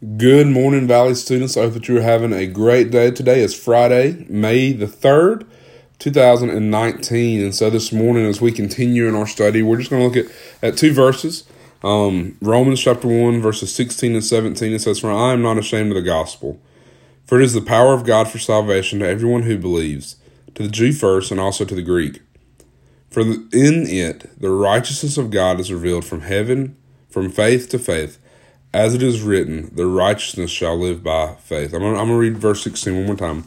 Good morning, Valley students. I hope that you're having a great day. Today is Friday, May the 3rd, 2019. And so this morning, as we continue in our study, we're just going to look at, at two verses. Um, Romans chapter 1, verses 16 and 17. It says, For I am not ashamed of the gospel, for it is the power of God for salvation to everyone who believes, to the Jew first, and also to the Greek. For in it the righteousness of God is revealed from heaven, from faith to faith as it is written, the righteousness shall live by faith. I'm going to read verse 16 one more time.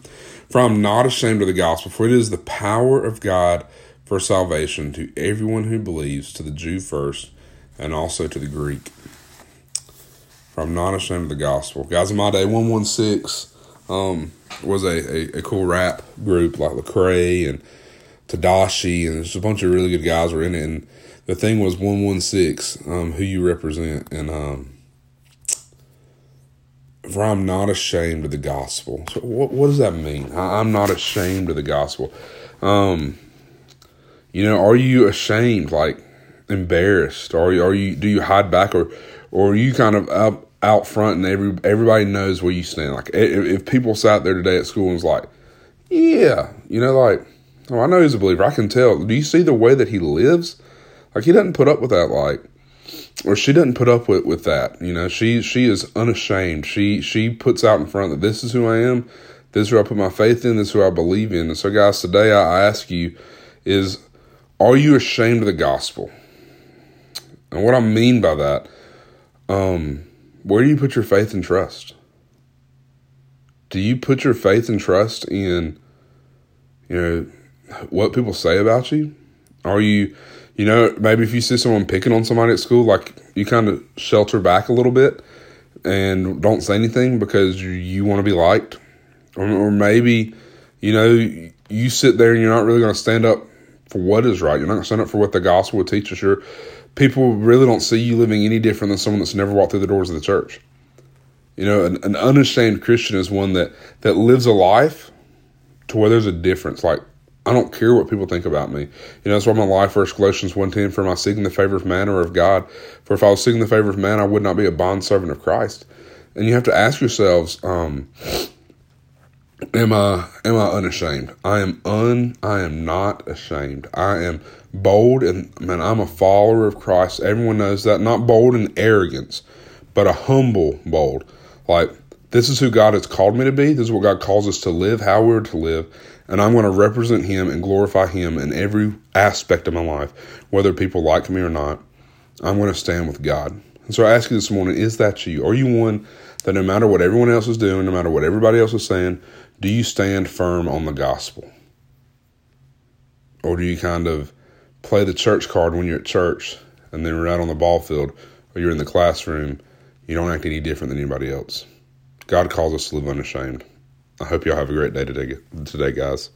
For I'm not ashamed of the gospel, for it is the power of God for salvation to everyone who believes, to the Jew first, and also to the Greek. For I'm not ashamed of the gospel. Guys, in my day, 116 um, was a, a, a, cool rap group like Lecrae and Tedashii, and there's a bunch of really good guys were in it. And the thing was 116, um, who you represent. And, um, for I'm not ashamed of the gospel. So what, what does that mean? I'm not ashamed of the gospel. Um, you know, are you ashamed, like embarrassed? Are you, are you, do you hide back or, or are you kind of up out front and every, everybody knows where you stand? Like if, if people sat there today at school and was like, yeah, you know, like, oh, I know he's a believer. I can tell. Do you see the way that he lives? Like he doesn't put up with that, like, or she doesn't put up with, with that. You know, she she is unashamed. She she puts out in front that this is who I am, this is who I put my faith in, this is who I believe in. And so, guys, today I, ask you is, are you ashamed of the gospel? And what I mean by that, um, where do you put your faith and trust? Do you put your faith and trust in, you know, what people say about you? Are you you know, maybe if you see someone picking on somebody at school, like you kind of shelter back a little bit and don't say anything because you, want to be liked. Or, or maybe, you know, you sit there and you're not really going to stand up for what is right. You're not going to stand up for what the gospel would teach us. You're, people really don't see you living any different than someone that's never walked through the doors of the church. You know, an, an unashamed Christian is one that, that lives a life to where there's a difference. Like I don't care what people think about me. You know, that's why my life verse Colossians 1.10, for am I seeking the favor of man or of God? For if I was seeking the favor of man, I would not be a bondservant of Christ. And you have to ask yourselves, um, am I am I unashamed? I am un I am not ashamed. I am bold and man, I'm a follower of Christ. Everyone knows that. Not bold in arrogance, but a humble bold. Like this is who God has called me to be. This is what God calls us to live, how we're to live and I'm going to represent him and glorify him in every aspect of my life, whether people like me or not. I'm going to stand with God. And so I ask you this morning, is that you? Are you one that no matter what everyone else is doing, no matter what everybody else is saying, do you stand firm on the gospel? Or do you kind of play the church card when you're at church and then you're out on the ball field or you're in the classroom, you don't act any different than anybody else? God calls us to live unashamed. I hope y'all have a great day today, today guys.